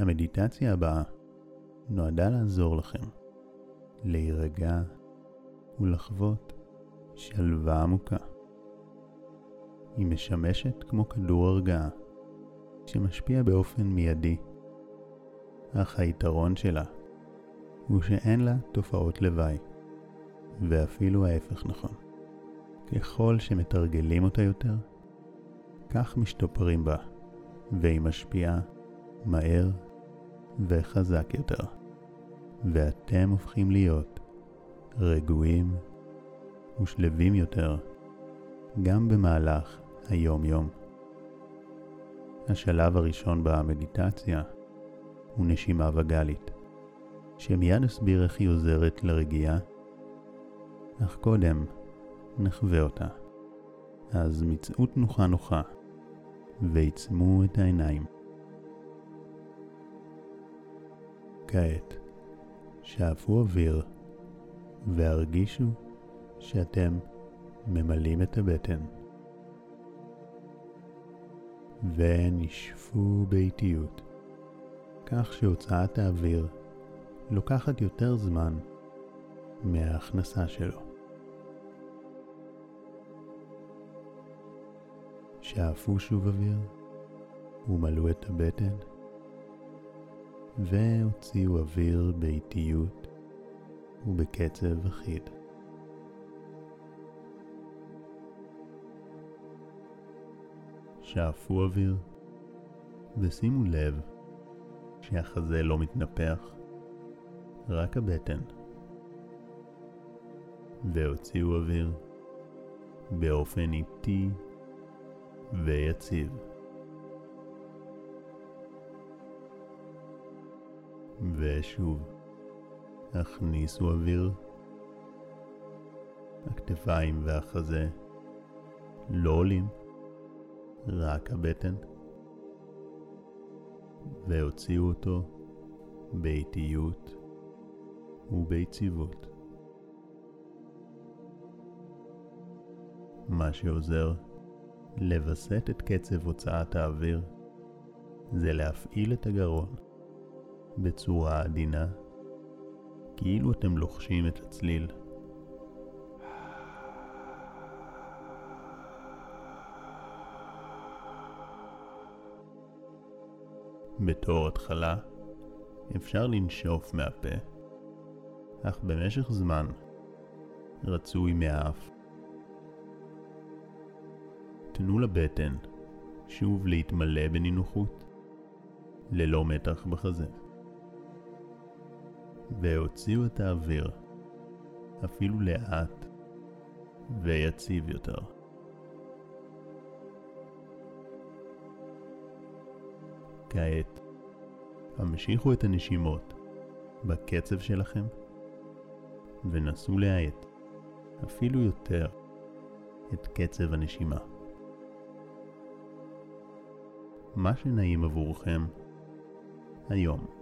המדיטציה הבאה נועדה לעזור לכם להירגע ולחוות שלווה עמוקה. היא משמשת כמו כדור הרגעה שמשפיע באופן מיידי, אך היתרון שלה הוא שאין לה תופעות לוואי, ואפילו ההפך נכון. ככל שמתרגלים אותה יותר, כך משתפרים בה, והיא משפיעה מהר וחזק יותר, ואתם הופכים להיות רגועים ושלווים יותר גם במהלך היום-יום. השלב הראשון במדיטציה הוא נשימה וגלית, שמיד אסביר איך היא עוזרת לרגיעה, אך קודם נחווה אותה. אז מצאו תנוחה נוחה ועיצמו את העיניים. כעת, שאפו אוויר והרגישו שאתם ממלאים את הבטן. ונשפו באיטיות, כך שהוצאת האוויר לוקחת יותר זמן מההכנסה שלו. שאפו שוב אוויר ומלאו את הבטן והוציאו אוויר באיטיות ובקצב אחיד. שאפו אוויר ושימו לב שהחזה לא מתנפח, רק הבטן. והוציאו אוויר באופן איטי ויציב. ושוב, הכניסו אוויר. הכתפיים והחזה לא עולים, רק הבטן. והוציאו אותו באיטיות וביציבות. מה שעוזר לווסת את קצב הוצאת האוויר זה להפעיל את הגרון בצורה עדינה, כאילו אתם לוחשים את הצליל. בתור התחלה אפשר לנשוף מהפה, אך במשך זמן רצוי מהאף. תנו לבטן שוב להתמלא בנינוחות, ללא מתח בחזה. והוציאו את האוויר, אפילו לאט ויציב יותר. כעת, המשיכו את הנשימות בקצב שלכם ונסו להאט אפילו יותר את קצב הנשימה. מה שנעים עבורכם היום.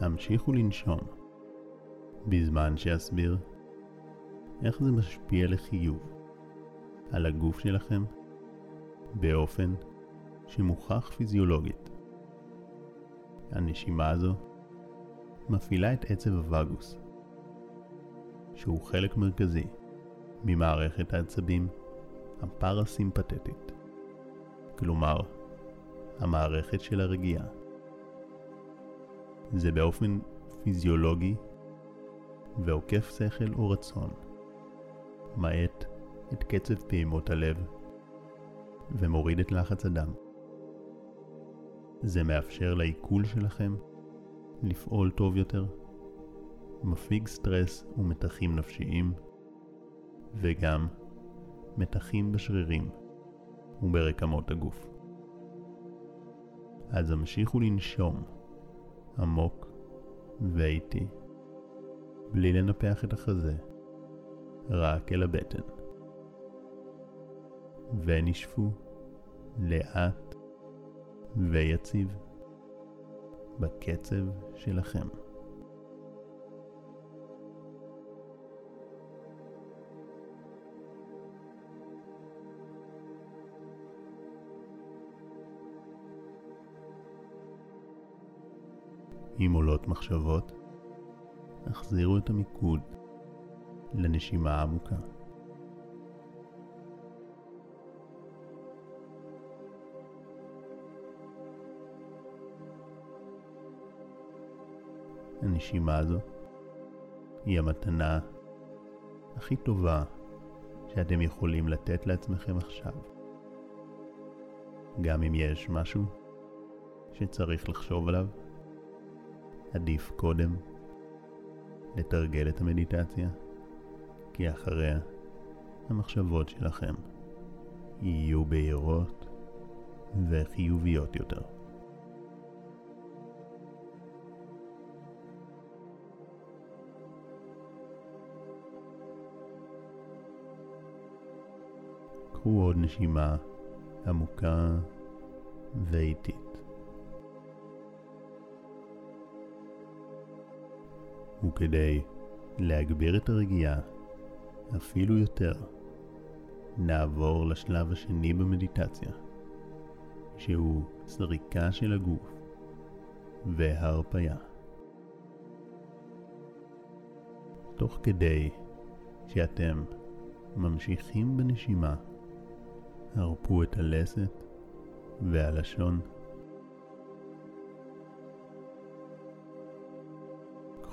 המשיכו לנשום, בזמן שאסביר איך זה משפיע לחיוב על הגוף שלכם באופן שמוכח פיזיולוגית. הנשימה הזו מפעילה את עצב הווגוס, שהוא חלק מרכזי ממערכת העצבים הפרסימפטית, כלומר, המערכת של הרגיעה. זה באופן פיזיולוגי ועוקף שכל או רצון, מאט את קצב פעימות הלב ומוריד את לחץ הדם. זה מאפשר לעיכול שלכם לפעול טוב יותר, מפיג סטרס ומתחים נפשיים, וגם מתחים בשרירים וברקמות הגוף. אז המשיכו לנשום עמוק ואיטי, בלי לנפח את החזה, רק אל הבטן. ונשפו לאט ויציב בקצב שלכם. אם עולות מחשבות, החזירו את המיקוד לנשימה העמוקה. הנשימה הזו היא המתנה הכי טובה שאתם יכולים לתת לעצמכם עכשיו. גם אם יש משהו שצריך לחשוב עליו, עדיף קודם לתרגל את המדיטציה, כי אחריה המחשבות שלכם יהיו בהירות וחיוביות יותר. קחו עוד נשימה עמוקה ואיטית. וכדי להגביר את הרגיעה אפילו יותר, נעבור לשלב השני במדיטציה, שהוא סריקה של הגוף והרפיה. תוך כדי שאתם ממשיכים בנשימה, הרפו את הלסת והלשון.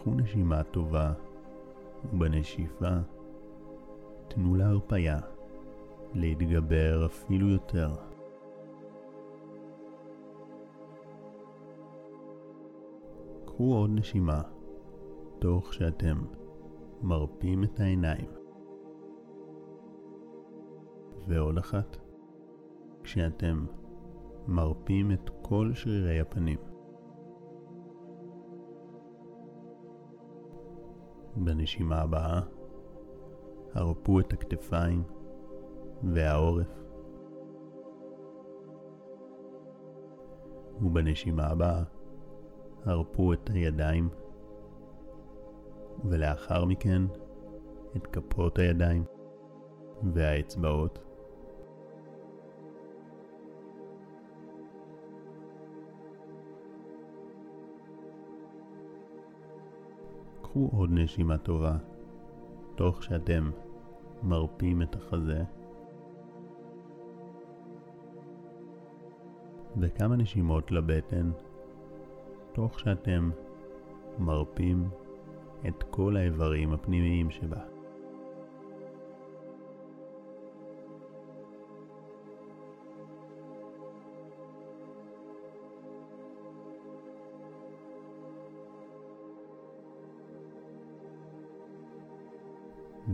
קחו נשימה טובה, ובנשיפה תנו להרפיה להתגבר אפילו יותר. קחו עוד נשימה, תוך שאתם מרפים את העיניים. ועוד אחת. כשאתם מרפים את כל שרירי הפנים. בנשימה הבאה, הרפו את הכתפיים והעורף. ובנשימה הבאה, הרפו את הידיים, ולאחר מכן את כפות הידיים והאצבעות. קחו עוד נשימה טובה, תוך שאתם מרפים את החזה, וכמה נשימות לבטן, תוך שאתם מרפים את כל האיברים הפנימיים שבה.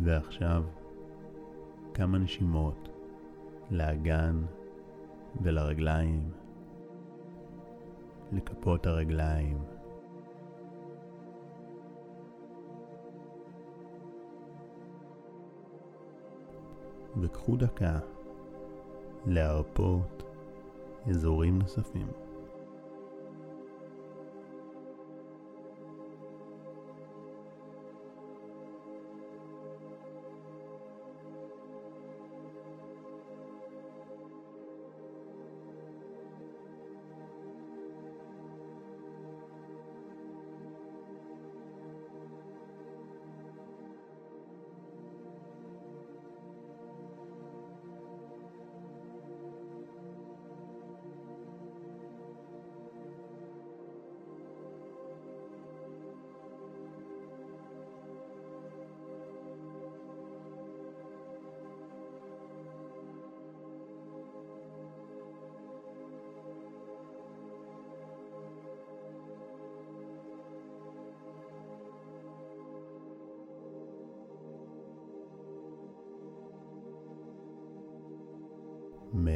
ועכשיו כמה נשימות לאגן ולרגליים, לכפות הרגליים. וקחו דקה להרפות אזורים נוספים.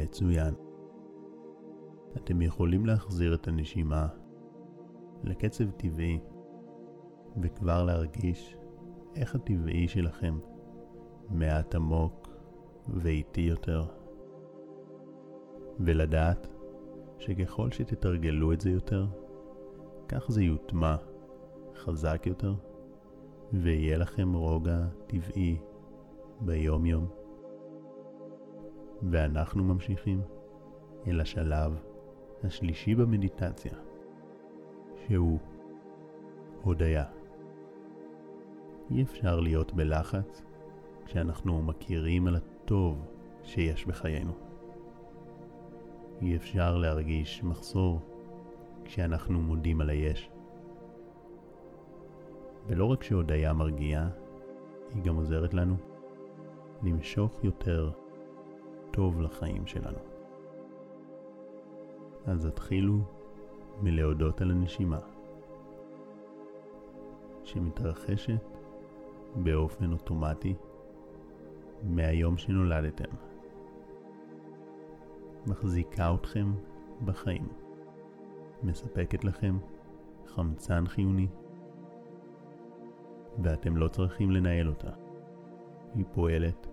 מצוין. אתם יכולים להחזיר את הנשימה לקצב טבעי וכבר להרגיש איך הטבעי שלכם מעט עמוק ואיטי יותר. ולדעת שככל שתתרגלו את זה יותר, כך זה יוטמע חזק יותר, ויהיה לכם רוגע טבעי ביום יום. ואנחנו ממשיכים אל השלב השלישי במדיטציה, שהוא הודיה. אי אפשר להיות בלחץ כשאנחנו מכירים על הטוב שיש בחיינו. אי אפשר להרגיש מחסור כשאנחנו מודים על היש. ולא רק שהודיה מרגיעה, היא גם עוזרת לנו למשוך יותר טוב לחיים שלנו. אז התחילו מלהודות על הנשימה, שמתרחשת באופן אוטומטי מהיום שנולדתם. מחזיקה אתכם בחיים, מספקת לכם חמצן חיוני, ואתם לא צריכים לנהל אותה. היא פועלת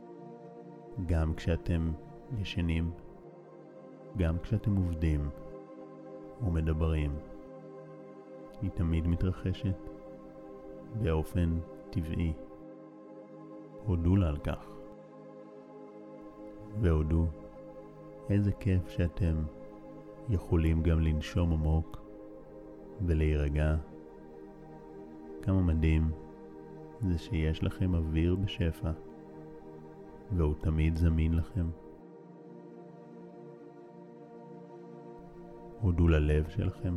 גם כשאתם ישנים, גם כשאתם עובדים ומדברים. היא תמיד מתרחשת באופן טבעי. הודו לה על כך. והודו איזה כיף שאתם יכולים גם לנשום עמוק ולהירגע. כמה מדהים זה שיש לכם אוויר בשפע והוא תמיד זמין לכם. הודו ללב שלכם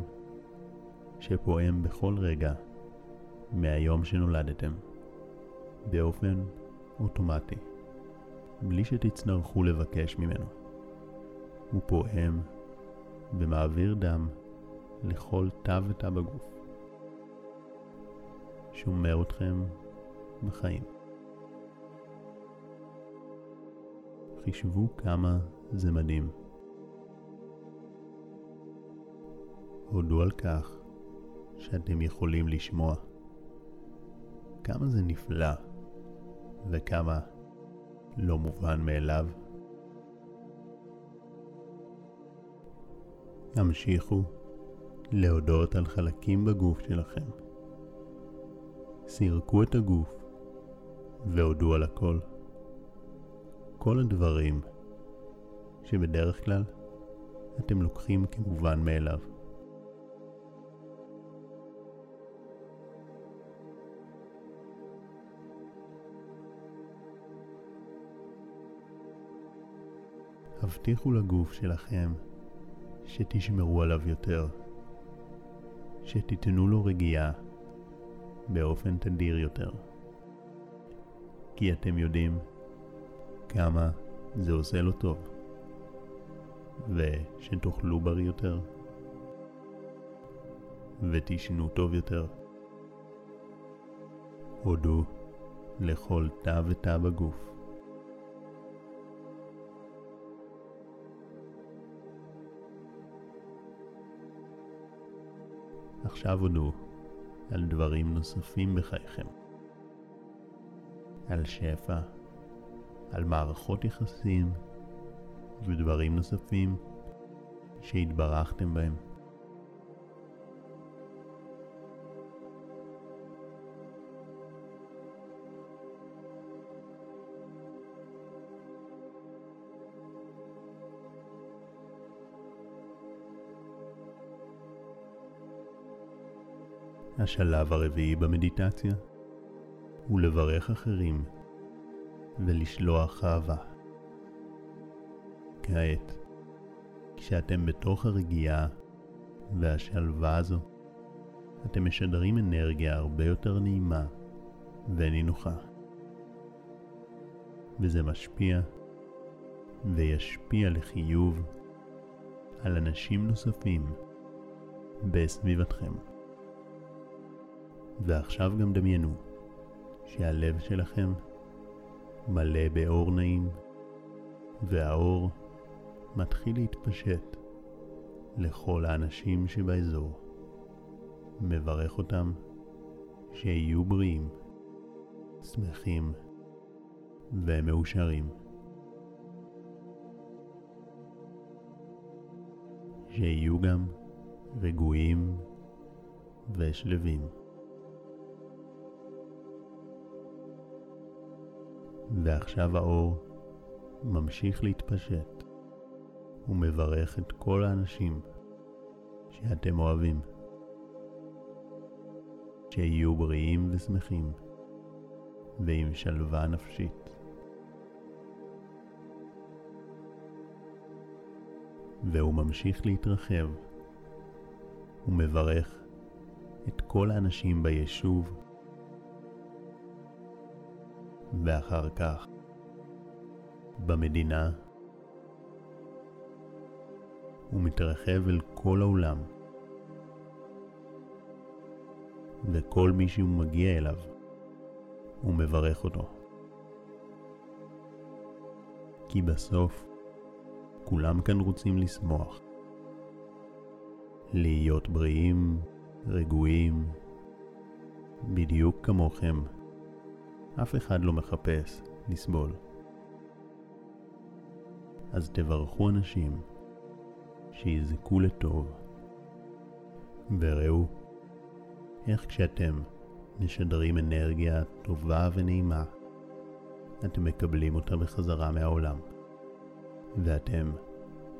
שפועם בכל רגע מהיום שנולדתם באופן אוטומטי, בלי שתצטרכו לבקש ממנו. הוא פועם ומעביר דם לכל תא ותא בגוף. שומר אתכם בחיים. חישבו כמה זה מדהים. הודו על כך שאתם יכולים לשמוע. כמה זה נפלא וכמה לא מובן מאליו. המשיכו להודות על חלקים בגוף שלכם. סירקו את הגוף והודו על הכל. כל הדברים שבדרך כלל אתם לוקחים כמובן מאליו. הבטיחו לגוף שלכם שתשמרו עליו יותר, שתיתנו לו רגיעה באופן תדיר יותר. כי אתם יודעים כמה זה עושה לו טוב, ושתאכלו בריא יותר, ותישנו טוב יותר. הודו לכל תא ותא בגוף. עכשיו הודו על דברים נוספים בחייכם. על שפע, על מערכות יחסים ודברים נוספים שהתברכתם בהם. השלב הרביעי במדיטציה הוא לברך אחרים ולשלוח אהבה. כעת, כשאתם בתוך הרגיעה והשלווה הזו, אתם משדרים אנרגיה הרבה יותר נעימה ונינוחה. וזה משפיע וישפיע לחיוב על אנשים נוספים בסביבתכם. ועכשיו גם דמיינו שהלב שלכם מלא באור נעים, והאור מתחיל להתפשט לכל האנשים שבאזור. מברך אותם שיהיו בריאים, שמחים ומאושרים. שיהיו גם רגועים ושלווים. ועכשיו האור ממשיך להתפשט ומברך את כל האנשים שאתם אוהבים. שיהיו בריאים ושמחים ועם שלווה נפשית. והוא ממשיך להתרחב ומברך את כל האנשים ביישוב ואחר כך במדינה ומתרחב אל כל העולם וכל מי שהוא מגיע אליו הוא מברך אותו. כי בסוף כולם כאן רוצים לשמוח. להיות בריאים, רגועים, בדיוק כמוכם. אף אחד לא מחפש לסבול. אז תברכו אנשים שיזכו לטוב. וראו איך כשאתם משדרים אנרגיה טובה ונעימה, אתם מקבלים אותה בחזרה מהעולם. ואתם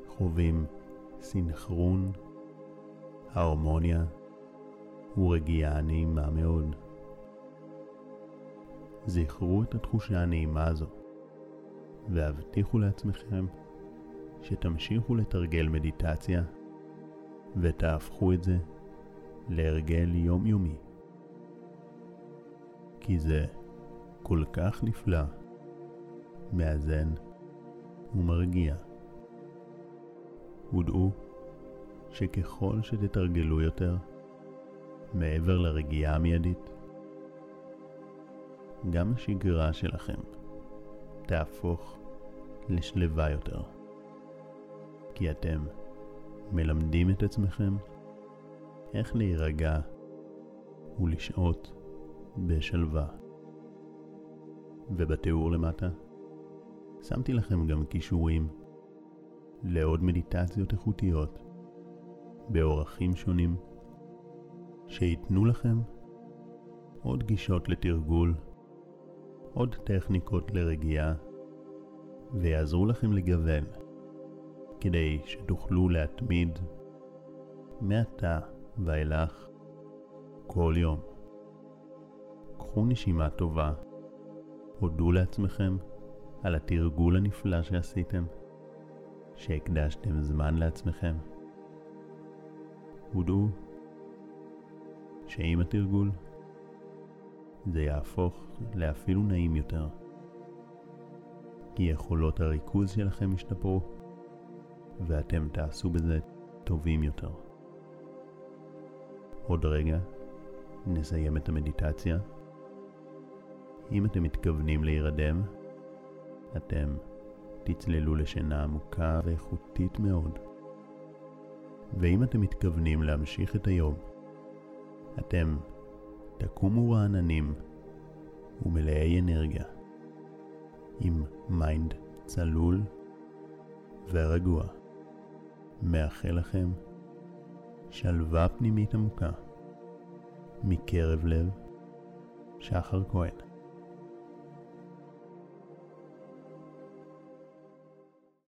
חווים סינכרון, הרמוניה ורגיעה נעימה מאוד. זכרו את התחושה הנעימה הזו, והבטיחו לעצמכם שתמשיכו לתרגל מדיטציה ותהפכו את זה להרגל יומיומי. כי זה כל כך נפלא, מאזן ומרגיע. ודעו שככל שתתרגלו יותר, מעבר לרגיעה המיידית, גם השגרה שלכם תהפוך לשלווה יותר. כי אתם מלמדים את עצמכם איך להירגע ולשהות בשלווה. ובתיאור למטה שמתי לכם גם כישורים לעוד מדיטציות איכותיות באורחים שונים שייתנו לכם עוד גישות לתרגול, עוד טכניקות לרגיעה ויעזרו לכם לגוון כדי שתוכלו להתמיד מעתה ואילך כל יום. קחו נשימה טובה, הודו לעצמכם על התרגול הנפלא שעשיתם, שהקדשתם זמן לעצמכם. הודעו שעם התרגול זה יהפוך לאפילו נעים יותר, כי יכולות הריכוז שלכם ישתפרו, ואתם תעשו בזה טובים יותר. עוד רגע נסיים את המדיטציה. אם אתם מתכוונים להירדם, אתם תצללו לשינה עמוקה ואיכותית מאוד. ואם אתם מתכוונים להמשיך את היום, אתם תקומו רעננים ומלאי אנרגיה, עם mind צלול ורגוע. מאחל לכם שלווה פנימית עמוקה, מקרב לב, שחר כהן.